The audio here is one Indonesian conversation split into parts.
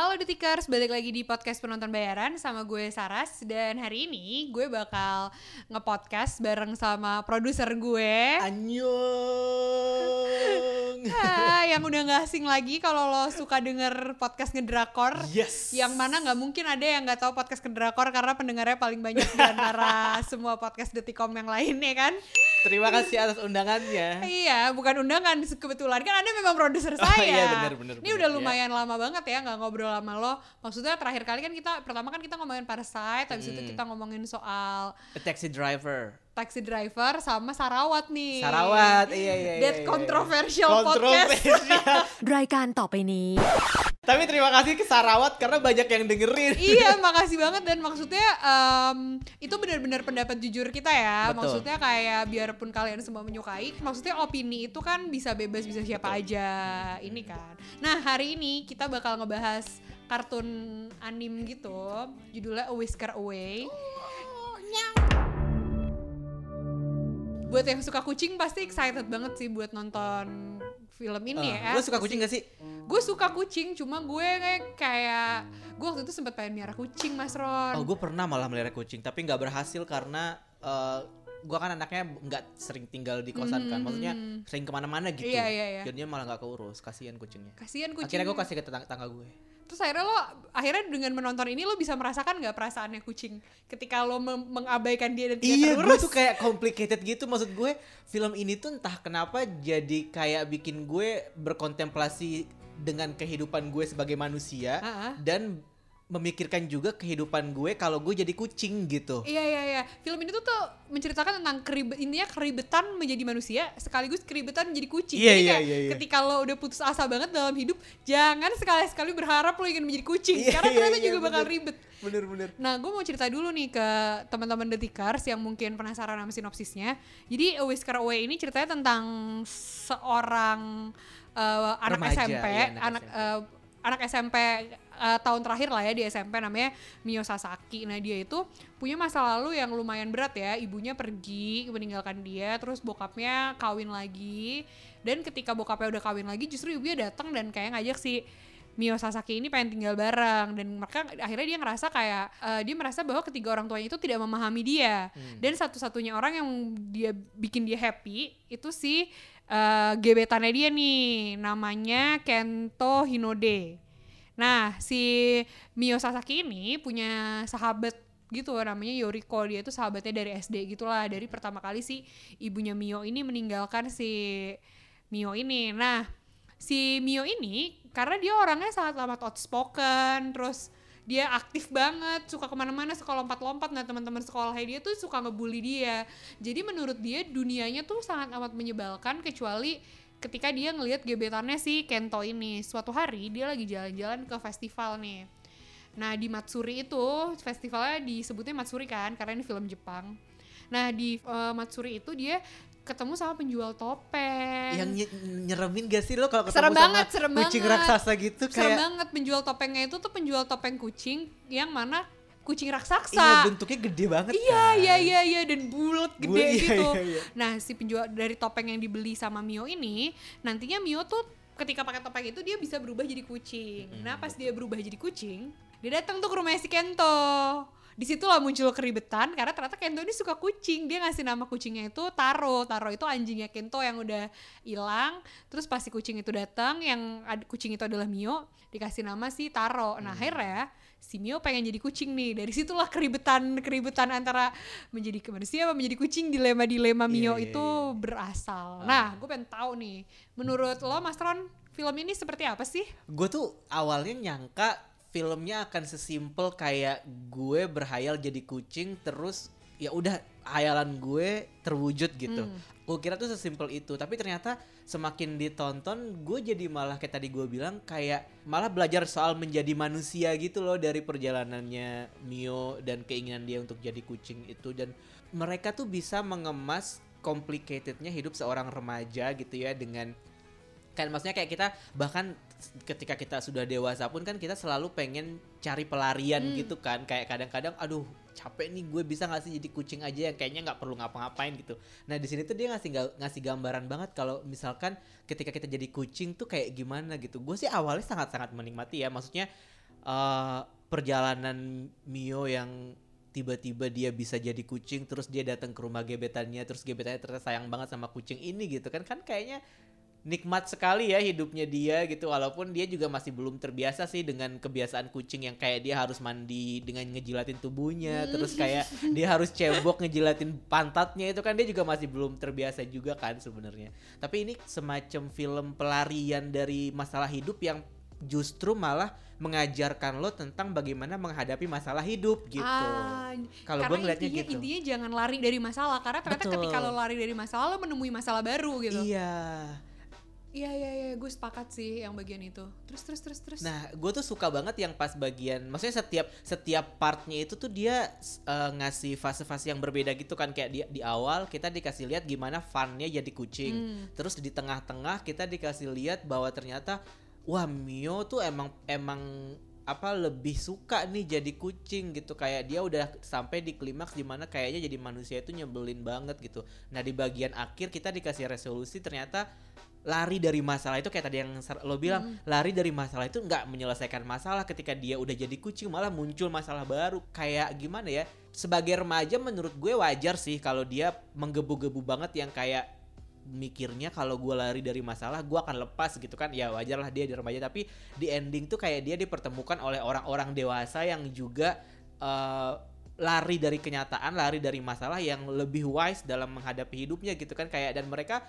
Halo Detikers, balik lagi di podcast penonton bayaran sama gue Saras dan hari ini gue bakal ngepodcast bareng sama produser gue Annyeong. ah, yang udah gak asing lagi kalau lo suka denger podcast ngedrakor Yes. yang mana nggak mungkin ada yang nggak tahu podcast ngedrakor karena pendengarnya paling banyak di antara semua podcast Detikom yang lainnya kan Terima kasih atas undangannya. Iya, bukan undangan kebetulan kan Anda memang produser Oh, saya. iya, benar, benar, Ini benar, udah iya. lumayan lama banget ya nggak ngobrol sama lo. Maksudnya terakhir kali kan kita pertama kan kita ngomongin Parasite, habis itu Hmm. kita ngomongin soal A taxi driver taxi driver sama Sarawat nih. Sarawat, iya iya iya. That iya. controversial podcast. Kontroversial. รายการต่อไปนี้ Tapi terima kasih ke Sarawat karena banyak yang dengerin. iya, makasih banget dan maksudnya em, itu benar-benar pendapat jujur kita ya. Betul. Maksudnya kayak biarpun kalian semua menyukai, maksudnya opini itu kan bisa bebas bisa siapa aja ini kan. Nah, hari ini kita bakal ngebahas kartun anim gitu, judulnya A Whisker Away. Buat yang suka kucing pasti excited banget sih buat nonton film ini Eh, ya. Lo suka kucing gak sih? Gue suka kucing, cuma gue kayak kayak gue waktu itu sempat pengen miara kucing, Mas Ron. Oh, gue pernah malah melihara kucing, tapi nggak berhasil karena eh gue kan anaknya nggak sering tinggal di kosan kan, maksudnya sering ke mana-mana gitu. Hmm. Iya, iya, iya. Jadinya malah nggak keurus, kasihan kucingnya. Kasihan kucing. Akhirnya gue kasih ke tetangga gue. Terus akhirnya lo akhirnya dengan menonton ini lo bisa merasakan nggak perasaannya kucing ketika lo mengabaikan dia dan tidak Iya, gue terurus. tuh kayak complicated gitu. Maksud gue, film ini tuh entah kenapa jadi kayak bikin gue berkontemplasi dengan kehidupan gue sebagai manusia Ah, ah. dan memikirkan juga kehidupan gue kalau gue jadi kucing gitu. Iya iya iya. Film ini tuh tuh menceritakan tentang keribet intinya keribetan menjadi manusia sekaligus keribetan menjadi kucing. Iya, Jadi iya, iya, iya. Ketika lo udah putus asa banget dalam hidup, jangan sekali-sekali berharap lo ingin menjadi kucing Iya, karena iya, ternyata iya, juga bakal bener. ribet. Bener-bener. Nah, gue mau cerita dulu nih ke teman-teman Detikers yang mungkin penasaran sama sinopsisnya. Jadi, A Whisker Away ini ceritanya tentang seorang uh, anak Remaja, SMP, iya, anak anak SMP. uh, anak SMP uh, tahun terakhir lah ya di SMP namanya Mio Sasaki. Nah, dia itu punya masa lalu yang lumayan berat ya. Ibunya pergi meninggalkan dia, terus bokapnya kawin lagi. Dan ketika bokapnya udah kawin lagi, justru ibunya datang dan kayak ngajak si Mio Sasaki ini pengen tinggal bareng dan mereka akhirnya dia ngerasa kayak eh, dia merasa bahwa ketiga orang tuanya itu tidak memahami dia dan satu-satunya orang yang dia bikin dia happy itu si eh, gebetannya dia nih namanya Kento Hinode. Nah si Mio Sasaki ini punya sahabat gitu namanya Yoriko. Dia itu sahabatnya dari SD gitulah. Dari pertama kali si ibunya Mio ini meninggalkan si Mio ini. Nah si Mio ini karena dia orangnya sangat amat outspoken terus dia aktif banget suka ke mana-mana suka lompat-lompat. Nah teman-teman sekolahnya dia tuh suka ngebully dia. Jadi menurut dia dunianya tuh sangat amat menyebalkan kecuali ketika dia ngelihat gebetannya si Kento ini suatu hari dia lagi jalan-jalan ke festival nih. Nah di Matsuri itu festivalnya disebutnya Matsuri kan karena ini film Jepang. Nah di eh, Matsuri itu dia ketemu sama penjual topeng. Yang nye- nyeremin gak sih lo kalau ketemu Serem sama banget, serem kucing banget. raksasa gitu serem kayak banget penjual topengnya itu tuh penjual topeng kucing yang mana kucing raksasa. Iya bentuknya gede banget Iya kan. iya iya iya dan bulat gede iya, gitu. iya, iya. Nah si penjual dari topeng yang dibeli sama Mio ini nantinya Mio tuh ketika pakai topeng itu dia bisa berubah jadi kucing. Nah pas dia berubah jadi kucing dia datang tuh ke rumahnya si Kento. Di situlah muncul keribetan karena ternyata Kento ini suka kucing. Dia ngasih nama kucingnya itu Taro. Taro itu anjingnya Kento yang udah hilang. Terus pas si kucing itu datang yang ad- kucing itu adalah Mio dikasih nama si Taro. Nah Hmm. akhirnya si Mio pengen jadi kucing nih. Dari situlah keribetan keribetan antara menjadi manusia apa menjadi kucing dilema dilema Mio Iya, iya, itu iya. berasal. Ah. Nah gue pengen tahu nih. Menurut lo Mas Ron film ini seperti apa sih? Gue tuh awalnya nyangka filmnya akan sesimpel kayak gue berhayal jadi kucing terus ya udah hayalan gue terwujud gitu. Hmm. Gue kira tuh sesimpel itu, tapi ternyata semakin ditonton gue jadi malah kayak tadi gue bilang kayak malah belajar soal menjadi manusia gitu loh dari perjalanannya Mio dan keinginan dia untuk jadi kucing itu dan mereka tuh bisa mengemas complicatednya hidup seorang remaja gitu ya dengan kan maksudnya kayak kita bahkan ketika kita sudah dewasa pun kan kita selalu pengen cari pelarian Hmm. gitu kan. Kayak kadang-kadang aduh capek nih gue bisa nggak sih jadi kucing aja yang kayaknya nggak perlu ngapa-ngapain gitu. Nah di sini tuh dia ngasih ga- ngasih gambaran banget kalau misalkan ketika kita jadi kucing tuh kayak gimana gitu. Gue sih awalnya sangat-sangat menikmati ya. Maksudnya eh, perjalanan Mio yang tiba-tiba dia bisa jadi kucing terus dia datang ke rumah gebetannya terus gebetannya ternyata sayang banget sama kucing ini gitu kan. Kan kayaknya nikmat sekali ya hidupnya dia gitu. Walaupun dia juga masih belum terbiasa sih dengan kebiasaan kucing yang kayak dia harus mandi dengan ngejilatin tubuhnya. Terus kayak dia harus cebok ngejilatin pantatnya itu kan dia juga masih belum terbiasa juga kan sebenarnya. Tapi ini semacam film pelarian dari masalah hidup yang justru malah mengajarkan lo tentang bagaimana menghadapi masalah hidup gitu. Ah, kalau gue ngeliatnya intinya, gitu. intinya jangan lari dari masalah karena ternyata Betul. ketika lo lari dari masalah lo menemui masalah baru gitu. iya Iya iya iya, gue sepakat sih yang bagian itu. Terus terus terus terus. Nah, gue tuh suka banget yang pas bagian, maksudnya setiap setiap partnya itu tuh dia eh, ngasih fase-fase yang berbeda gitu kan kayak di di awal kita dikasih lihat gimana funnya jadi kucing, Hmm. terus di tengah-tengah kita dikasih lihat bahwa ternyata wah Mio tuh emang emang apa lebih suka nih jadi kucing gitu kayak dia udah sampai di klimaks di mana kayaknya jadi manusia itu nyebelin banget gitu. Nah di bagian akhir kita dikasih resolusi ternyata lari dari masalah itu kayak tadi yang lo bilang lari dari masalah itu nggak menyelesaikan masalah ketika dia udah jadi kucing malah muncul masalah baru. Kayak gimana ya sebagai remaja menurut gue wajar sih kalau dia menggebu-gebu banget yang kayak mikirnya kalau gue lari dari masalah gue akan lepas gitu kan. Ya wajar lah dia di remaja tapi di ending tuh kayak dia dipertemukan oleh orang-orang dewasa yang juga eh, lari dari kenyataan lari dari masalah yang lebih wise dalam menghadapi hidupnya gitu kan. Kayak dan mereka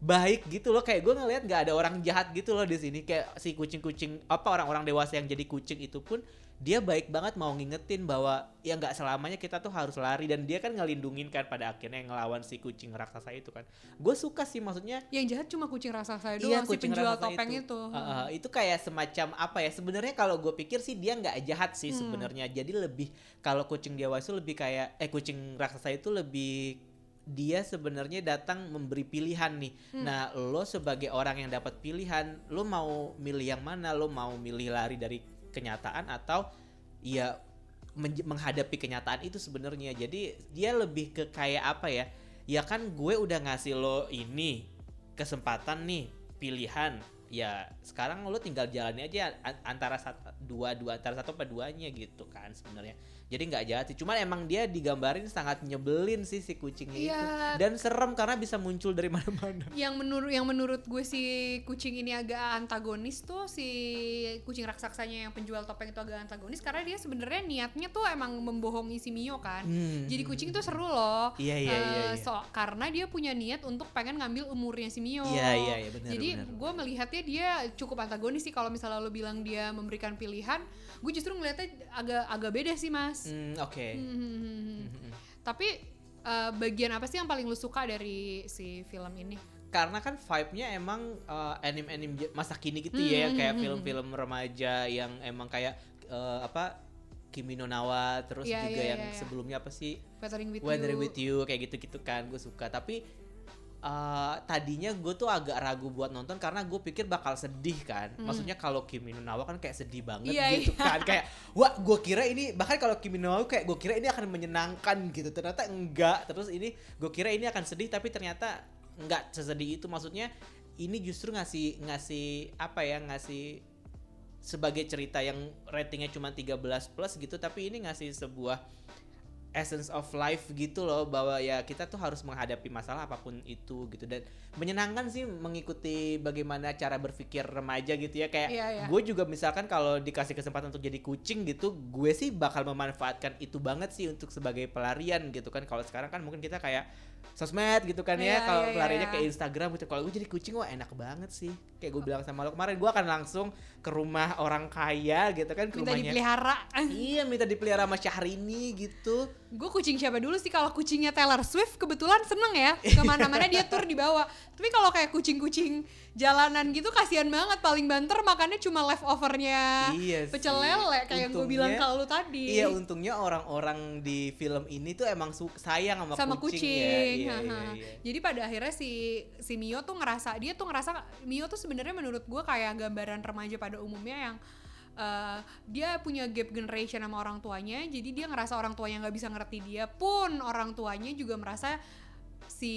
baik gitu loh. Kayak gue ngelihat nggak ada orang jahat gitu loh di sini. Kayak si kucing-kucing apa orang-orang dewasa yang jadi kucing itu pun dia baik banget mau ngingetin bahwa ya nggak selamanya kita tuh harus lari. Dan dia kan ngelindungin kan pada akhirnya ngelawan si kucing raksasa itu kan. Gue suka sih maksudnya. Yang jahat cuma kucing raksasa doang Iya, si kucing penjual topeng itu. itu. Uh, uh, itu kayak semacam apa ya sebenarnya kalau gue pikir sih dia nggak jahat sih Hmm. sebenarnya. Jadi lebih kalau kucing dewa itu lebih kayak eh kucing raksasa itu lebih dia sebenarnya datang memberi pilihan nih. Hmm. nah lo sebagai orang yang dapat pilihan lo mau milih yang mana? Lo mau milih lari dari kenyataan atau ya menghadapi kenyataan itu sebenarnya? Jadi dia lebih ke kayak apa ya? Ya kan gue udah ngasih lo ini kesempatan nih pilihan. Ya sekarang lo tinggal jalani aja an- antara satu, dua dua antara satu apa duanya gitu kan sebenarnya jadi nggak jahat sih cuman emang dia digambarin sangat nyebelin sih si kucingnya itu Iya. dan serem karena bisa muncul dari mana-mana yang menurut yang menurut gue si kucing ini agak antagonis tuh si kucing raksasanya yang penjual topeng itu agak antagonis karena dia sebenarnya niatnya tuh emang membohongi si Mio kan. Hmm. Jadi kucing tuh seru loh. Iya, iya, Eh, iya, iya. so- karena dia punya niat untuk pengen ngambil umurnya si Mio. Iya, iya, iya, benar, Jadi gue melihatnya dia cukup antagonis sih kalau misalnya lo bilang dia memberikan pilihan, gue justru ngelihatnya agak agak beda sih mas. Hmm, oke Hmm, hmm, hmm, hmm. Hmm. Tapi eh, bagian apa sih yang paling lu suka dari si film ini? karena kan vibe-nya emang uh, anime-anime j- masa kini gitu Hmm, ya hmm, kayak hmm, film-film remaja yang emang kayak uh, apa Kimi no Nawa terus Iya, juga iya, yang iya, iya. sebelumnya apa sih Weathering with You. with You kayak gitu-gitu kan gue suka tapi uh, tadinya gue tuh agak ragu buat nonton karena gue pikir bakal sedih kan. Maksudnya kalau Kimi no Nawa kan kayak sedih banget Hmm. Iya, gitu iya. kan. Kayak wah gue kira ini bahkan kalau Nawa kayak gue kira ini akan menyenangkan gitu. Ternyata enggak. Terus ini gue kira ini akan sedih tapi ternyata enggak sesedih itu. Maksudnya ini justru ngasih ngasih apa ya ngasih sebagai cerita yang ratingnya cuma 13 plus gitu tapi ini ngasih sebuah essence of life gitu loh bahwa ya kita tuh harus menghadapi masalah apa pun itu gitu. Dan menyenangkan sih mengikuti bagaimana cara berpikir remaja gitu ya. Kayak Iya, iya. gue juga misalkan kalau dikasih kesempatan untuk jadi kucing gitu gue sih bakal memanfaatkan itu banget sih untuk sebagai pelarian gitu kan. Kalau sekarang kan mungkin kita kayak sosmed gitu kan Iya, ya kalau iya, pelariannya iya. ke Instagram gitu. Kalau gue jadi kucing wah enak banget sih. Kayak gue bilang sama lo kemarin gue akan langsung ke rumah orang kaya gitu kan ke Minta rumahnya. dipelihara. iya minta dipelihara sama Syahrini gitu gue kucing siapa dulu sih? Kalau kucingnya Taylor Swift kebetulan seneng ya. Ke mana-mana dia tur dibawa. Tapi kalau kayak kucing-kucing jalanan gitu kasihan banget. Paling banter makannya cuma leftovernya Iya pecel lele kayak yang gue bilang kalau lu tadi. Iya untungnya orang-orang di film ini tuh emang sayang sama, sama kucing, kucing, ya. Iya, iya, iya. jadi pada akhirnya si si Mio tuh ngerasa dia tuh ngerasa Mio tuh sebenarnya menurut gue kayak gambaran remaja pada umumnya yang eh, dia punya gap generation sama orang tuanya jadi dia ngerasa orang tuanya nggak bisa ngerti dia pun orang tuanya juga merasa si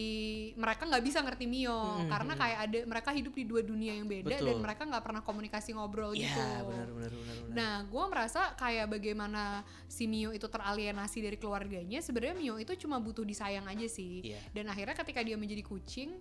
mereka nggak bisa ngerti Mio Mm-mm. karena kayak ada mereka hidup di dua dunia yang beda dan Betul. mereka nggak pernah komunikasi ngobrol Iya, gitu. benar benar benar benar. Nah, gue merasa kayak bagaimana si Mio itu teralienasi dari keluarganya, sebenarnya Mio itu cuma butuh disayang aja sih. Iya. Dan akhirnya ketika dia menjadi kucing,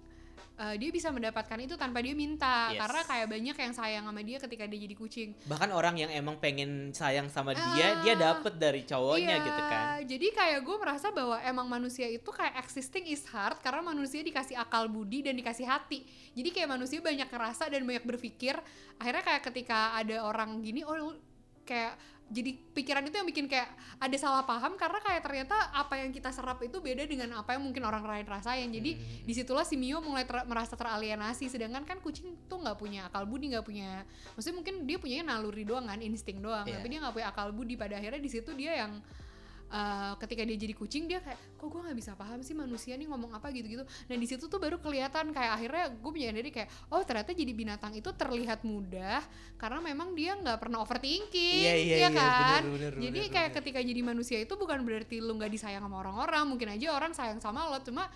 eh, dia bisa mendapatkan itu tanpa dia minta, Yes. karena kayak banyak yang sayang sama dia ketika dia jadi kucing. Bahkan orang yang emang pengen sayang sama dia, Ah. dia dapet dari cowoknya Iya, gitu kan. Jadi kayak gue merasa bahwa emang manusia itu kayak existing is hard karena manusia dikasih akal budi dan dikasih hati. Jadi kayak manusia banyak ngerasa dan banyak berpikir. Akhirnya kayak ketika ada orang gini, oh kayak jadi pikiran itu yang bikin kayak ada salah paham karena kayak ternyata apa yang kita serap itu beda dengan apa yang mungkin orang lain rasain. Jadi Hmm. di situlah si Mio mulai ter- merasa teralienasi. Sedangkan kan kucing tuh nggak punya akal budi, nggak punya, maksudnya mungkin dia punya naluri doang kan, insting doang. Iya. Tapi dia nggak punya akal budi. Pada akhirnya di situ dia yang uh, ketika dia jadi kucing dia kayak kok gue nggak bisa paham sih manusia nih ngomong apa gitu-gitu. Nah di situ tuh baru kelihatan kayak akhirnya gue menyadari kayak oh ternyata jadi binatang itu terlihat mudah karena memang dia nggak pernah overthinking, Iya, iya, ya iya, kan? bener, bener, jadi bener, kayak bener. ketika jadi manusia itu bukan berarti lu nggak disayang sama orang-orang, mungkin aja orang sayang sama lo cuma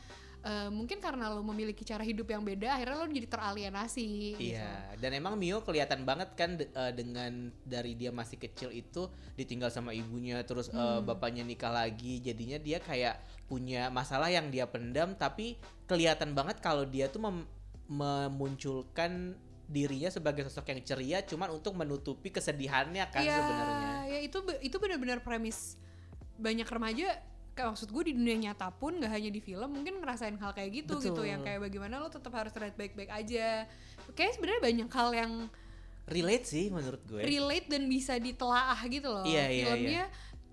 uh, mungkin karena lo memiliki cara hidup yang beda akhirnya lo jadi teralienasi. gitu. Iya, dan emang Mio kelihatan banget kan de- eh, dengan dari dia masih kecil itu ditinggal sama ibunya, terus eh, Hmm. bapaknya nikah lagi, jadinya dia kayak punya masalah yang dia pendam, tapi kelihatan banget kalau dia tuh mem- memunculkan dirinya sebagai sosok yang ceria, cuman untuk menutupi kesedihannya kan Iya, sebenarnya. ya itu itu benar-benar premis banyak remaja kayak maksud gue di dunia nyata pun nggak hanya di film mungkin ngerasain hal kayak gitu gitu Betul. yang kayak bagaimana lo tetap harus terlihat baik-baik aja kayak sebenarnya banyak hal yang Relate sih menurut gue. relate dan bisa ditelaah gitu loh Iya, iya, filmnya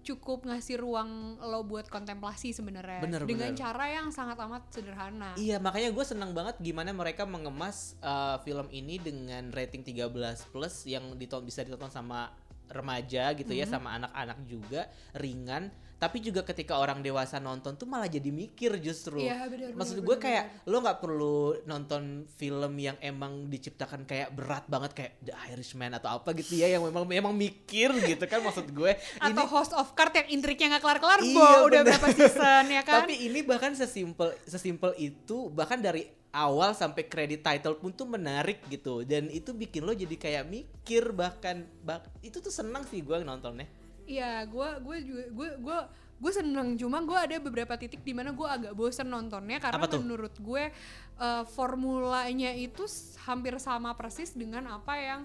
cukup ngasih ruang lo buat kontemplasi sebenarnya dengan bener. cara yang sangat amat sederhana Iya makanya gue senang banget gimana mereka mengemas uh, film ini dengan rating 13 plus yang diton bisa ditonton sama remaja gitu ya Mhm. sama anak-anak juga ringan tapi juga ketika orang dewasa nonton tuh malah jadi mikir justru. Iya, bener, maksud bener, gue bener, kayak lo nggak perlu nonton film yang emang diciptakan kayak berat banget kayak The Irishman atau apa gitu ya yang memang memang mikir gitu kan maksud gue. Atau Host of Cards yang intriknya nggak kelar-kelar Iya, Bo, udah bener. berapa season ya kan? Tapi ini bahkan sesimpel sesimpel itu bahkan dari awal sampai kredit title pun tuh menarik gitu. Dan itu bikin lo jadi kayak mikir bahkan bak itu tuh senang sih gue nontonnya. Iya, gue gue juga gue gue gue seneng cuma gue ada beberapa titik di mana gue agak bosen nontonnya karena menurut gue eh, formulanya itu hampir sama persis dengan apa yang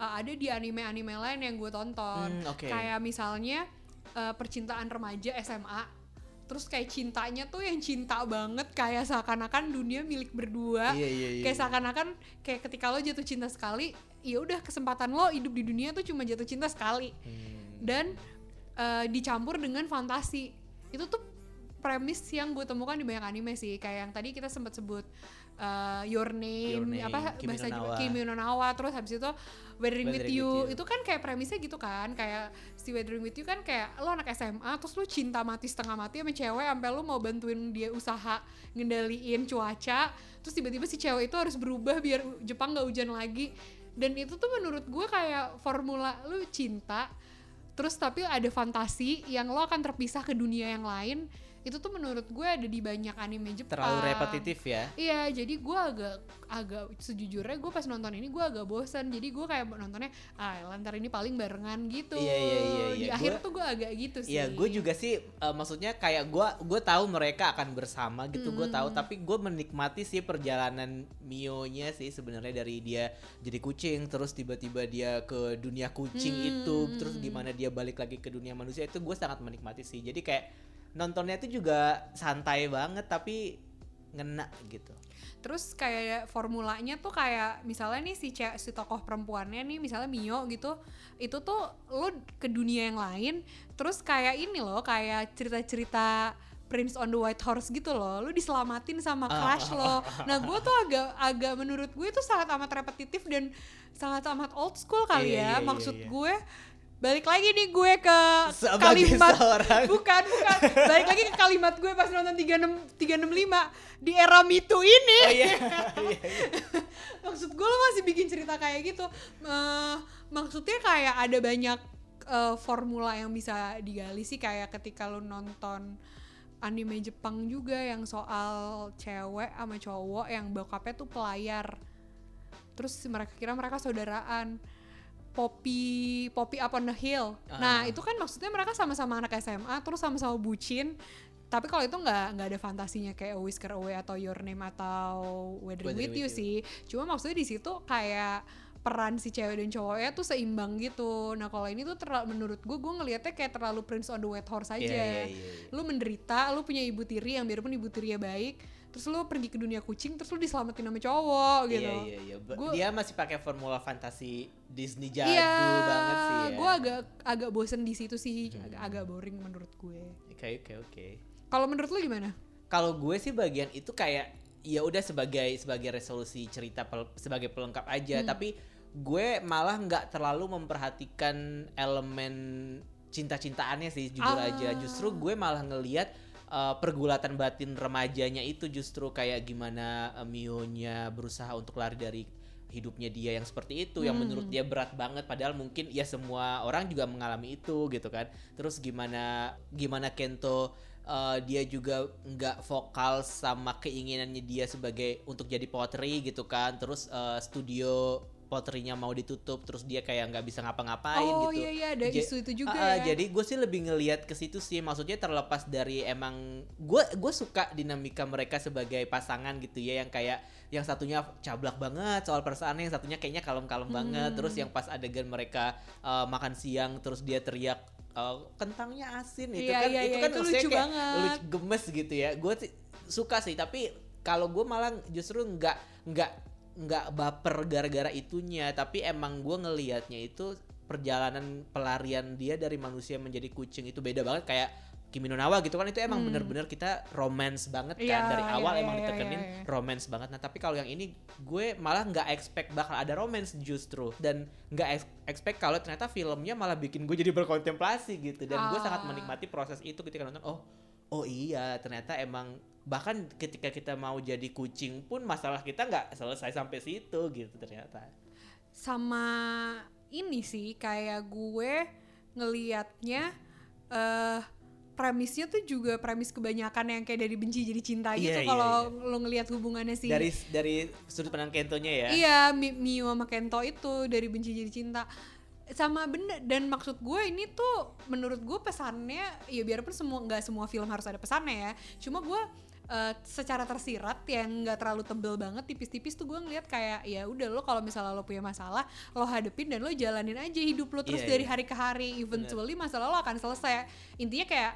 eh, ada di anime-anime lain yang gue tonton. Hmm, oke. Kayak misalnya eh, percintaan remaja SMA. Terus kayak cintanya tuh yang cinta banget kayak seakan-akan dunia milik berdua Iya iya iya. kayak seakan-akan kayak ketika lo jatuh cinta sekali ya udah kesempatan lo hidup di dunia tuh cuma jatuh cinta sekali Hmm. Dan eh, dicampur dengan fantasi itu tuh premis yang gue temukan di banyak anime sih kayak yang tadi kita sempat sebut eh, Your Name, Your Name, apa Kimi bahasa Nawa. Kimi no Nawa terus habis itu Weathering with Weathering you. with You. itu kan kayak premisnya gitu kan kayak si Weathering with You kan kayak lo anak SMA terus lo cinta mati setengah mati sama cewek sampai lo mau bantuin dia usaha ngendaliin cuaca terus tiba-tiba si cewek itu harus berubah biar Jepang nggak hujan lagi dan itu tuh menurut gue kayak formula lu cinta terus tapi ada fantasi yang lo akan terpisah ke dunia yang lain itu tuh menurut gue ada di banyak anime Jepang Terlalu repetitif ya. Iya, jadi gue agak agak sejujurnya gue pas nonton ini gue agak bosan. Jadi gue kayak nontonnya ah lantar ini paling barengan gitu. Iya, iya, iya, Di iya. akhir Gua- tuh gue agak gitu sih. Iya, gue juga sih eh, maksudnya kayak gue gue tahu mereka akan bersama gitu, gue tahu. Hmm. Tapi gue menikmati sih perjalanan Mio-nya sih sebenarnya dari dia jadi kucing, terus tiba-tiba dia ke dunia kucing Hmm, itu, hmm, terus hmm. gimana dia balik lagi ke dunia manusia itu gue sangat menikmati sih. Jadi kayak nontonnya itu juga santai banget tapi ngena gitu. Terus kayak formulanya tuh kayak misalnya nih si ce- si tokoh perempuannya nih misalnya Mio gitu, itu tuh lo ke dunia yang lain, terus kayak ini loh kayak cerita-cerita Prince on the White Horse gitu loh, lu diselamatin sama Ah, crush lo. Nah gue tuh agak agak menurut gue itu sangat amat repetitif dan sangat amat old school kali Iya, ya. iya, Maksud iya, iya. gue balik lagi nih gue ke Sebagai kalimat. seorang. Bukan bukan. Balik lagi ke kalimat gue pas nonton 36 365 di era Too ini. Oh iya. iya, iya. maksud gue lo masih bikin cerita kayak gitu. Eh, maksudnya kayak ada banyak eh, formula yang bisa digali sih. Kayak ketika lo nonton anime Jepang juga yang soal cewek sama cowok yang bokapnya tuh pelayar. Terus mereka kira mereka saudaraan Poppy Poppy Up on the Hill. Nah Ah. itu kan maksudnya mereka sama-sama anak SMA, terus sama-sama bucin. Tapi kalau itu nggak nggak ada fantasinya kayak A Whisker Away atau Your Name atau Weathering Weathering with You with You. sih. Cuma maksudnya di situ kayak peran si cewek dan cowoknya tuh seimbang gitu. Nah kalau ini tuh terlalu menurut gue, gue ngelihatnya kayak terlalu Prince on the White Horse aja. Iya, iya, iya, iya. Lu menderita, lu punya ibu tiri yang biarpun ibu tirinya baik, terus lu pergi ke dunia kucing, terus lu diselamatin sama cowok gitu. Iya iya iya. Gua- Dia masih pakai formula fantasi Disney jadul Iya, banget sih ya. gue agak agak bosen di situ sih, agak, agak boring menurut gue. Oke oke oke. Kalau menurut lu gimana? Kalau gue sih bagian itu kayak ya udah sebagai sebagai resolusi cerita pel- sebagai pelengkap aja, Hmm. tapi gue malah nggak terlalu memperhatikan elemen cinta-cintaannya sih jujur Ah. aja. Justru gue malah ngelihat uh, pergulatan batin remajanya itu justru kayak gimana uh, Mio-nya berusaha untuk lari dari hidupnya dia yang seperti itu yang Hmm. menurut dia berat banget. Padahal mungkin ya semua orang juga mengalami itu gitu kan. Terus gimana gimana Kento uh, dia juga nggak vokal sama keinginannya dia sebagai untuk jadi pottery gitu kan. Terus uh, studio potterynya mau ditutup terus dia kayak nggak bisa ngapa-ngapain oh gitu iya iya ada Ja- isu itu juga ah, ya. Jadi gue sih lebih ngelihat ke situ sih, maksudnya terlepas dari emang gue gue suka dinamika mereka sebagai pasangan gitu ya, yang kayak yang satunya cablak banget soal perasaannya, yang satunya kayaknya kalem-kalem banget, Hmm. terus yang pas adegan mereka uh, makan siang, terus dia teriak uh, kentangnya asin itu Iya, kan iya, itu iya, kan itu lucu kayak banget. lucu gemes gitu ya, gue suka sih, tapi kalau gue malah justru nggak nggak nggak baper gara-gara itunya tapi emang gue ngelihatnya itu perjalanan pelarian dia dari manusia menjadi kucing itu beda banget kayak Kimi no Na wa gitu kan itu emang Hmm. bener-bener kita romance banget kan Iya, dari awal iya, emang iya, ditekenin iya, iya. romance banget nah tapi kalau yang ini gue malah nggak expect bakal ada romance justru dan nggak ex- expect kalau ternyata filmnya malah bikin gue jadi berkontemplasi gitu dan gue sangat Ah. menikmati proses itu ketika nonton oh oh iya ternyata emang bahkan ketika kita mau jadi kucing pun masalah kita nggak selesai sampai situ gitu ternyata. Sama ini sih kayak gue ngelihatnya eh premisnya tuh juga premis kebanyakan yang kayak dari benci jadi cinta gitu iya, kalau lo ngelihat hubungannya sih. Dari dari sudut pandang Kentonya ya? Iya, Mi- Mio sama Kento itu dari benci jadi cinta. Sama bener dan maksud gue ini tuh menurut gue pesannya ya biarpun semua nggak semua film harus ada pesannya ya. Cuma gue eh, secara tersirat yang nggak terlalu tebel banget tipis-tipis tuh gue ngeliat kayak ya udah lo kalau misalnya lo punya masalah lo hadepin dan lo jalanin aja hidup lo terus Iya, dari iya. hari ke hari eventually masalah lo akan selesai intinya kayak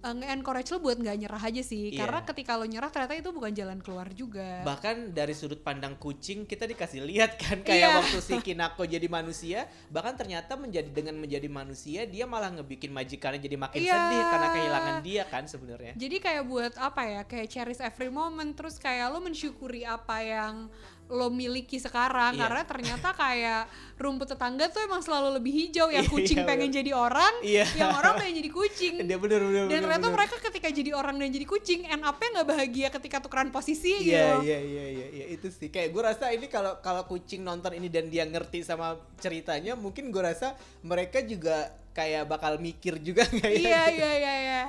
eh, nge-encourage lo buat nggak nyerah aja sih Iya. karena ketika lo nyerah ternyata itu bukan jalan keluar juga bahkan dari sudut pandang kucing kita dikasih lihat kan kayak Iya. waktu si Kinako jadi manusia bahkan ternyata menjadi dengan menjadi manusia dia malah ngebikin majikannya jadi makin Iya. sedih karena kehilangan dia kan sebenarnya Jadi kayak buat apa ya? Kayak cherish every moment terus kayak lo mensyukuri apa yang lo miliki sekarang Iya. karena ternyata kayak rumput tetangga tuh emang selalu lebih hijau yang Iya, kucing iya, pengen jadi orang, Iya. yang orang pengen jadi kucing. dia bener bener Dan ternyata bener. mereka ketika jadi orang dan jadi kucing end up-nya nggak bahagia ketika tukeran posisi Iya gitu. iya iya iya iya, itu sih kayak gue rasa ini kalau kalau kucing nonton ini dan dia ngerti sama ceritanya mungkin gue rasa mereka juga kayak bakal mikir juga kayak iya iya iya iya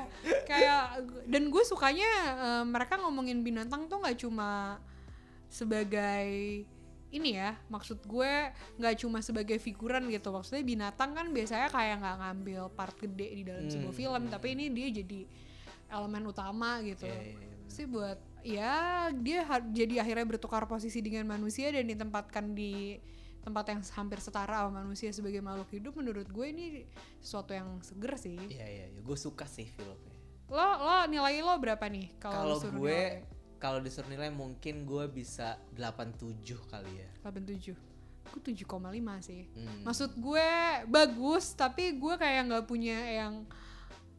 kayak dan gue sukanya eh, mereka ngomongin binatang tuh nggak cuma sebagai ini ya maksud gue nggak cuma sebagai figuran gitu maksudnya binatang kan biasanya kayak nggak ngambil part gede di dalam Hmm, sebuah film hmm. tapi ini dia jadi elemen utama gitu iya, iya, bener. sih buat ya dia jadi akhirnya bertukar posisi dengan manusia dan ditempatkan di tempat yang hampir setara sama manusia sebagai makhluk hidup menurut gue ini sesuatu yang seger sih iya iya iya gue suka sih filmnya lo lo nilai lo berapa nih kalau gue nilai? Kalau disuruh nilai mungkin gue bisa 87 kali ya 87 gue 7,5 sih Hmm. maksud gue bagus tapi gue kayak nggak punya yang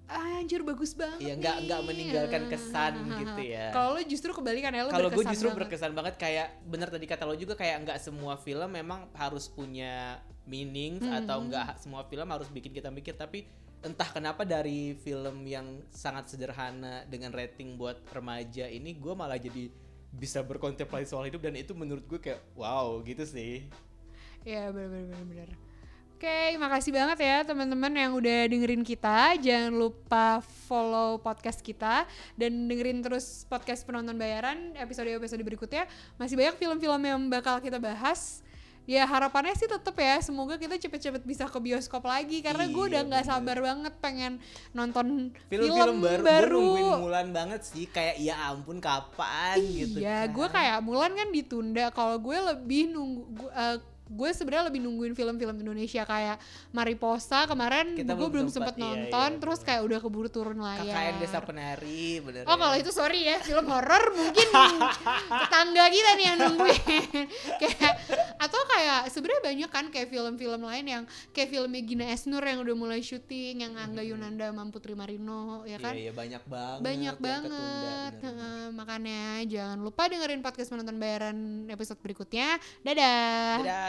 ah, anjir bagus banget Iya, nggak- nih." nggak meninggalkan kesan gitu ya. kalau lo justru kebalikan ya lo kalau gue justru banget. berkesan banget kayak bener tadi kata lo juga kayak nggak semua film memang harus punya meaning Hmm. atau nggak semua film harus bikin kita mikir tapi entah kenapa dari film yang sangat sederhana dengan rating buat remaja ini gue malah jadi bisa berkontemplasi soal hidup dan itu menurut gue kayak wow gitu sih bener bener bener bener. Oke, makasih banget ya teman-teman yang udah dengerin kita. Jangan lupa follow podcast kita dan dengerin terus podcast penonton bayaran episode-episode berikutnya. Masih banyak film-film yang bakal kita bahas. Ya harapannya sih tetep ya, semoga kita cepet-cepet bisa ke bioskop lagi karena gue Iya, udah nggak sabar banget pengen nonton Film-film film baru, gue nungguin Mulan banget sih kayak ya ampun kapan gitu Iya, kan. gue kayak Mulan kan ditunda. Kalau gue lebih nunggu, gu- eh, gue sebenarnya lebih nungguin film-film Indonesia kayak Mariposa kemarin gue belum belum sempat, sempet iya, nonton, iya, terus kayak udah keburu turun layar. KKN Desa Penari bener Oh ya. kalau itu sorry ya film horor mungkin tetangga kita nih yang nungguin kayak atau kayak sebenarnya banyak kan kayak film-film lain yang kayak filmnya Gina Esnur yang udah mulai syuting yang Angga Yunanda Mampu Terima Rino ya kan Iya, iya banyak banget. banyak yang ketunda, banget bener. Makanya jangan lupa dengerin podcast penonton bayaran episode berikutnya dadah Dadah,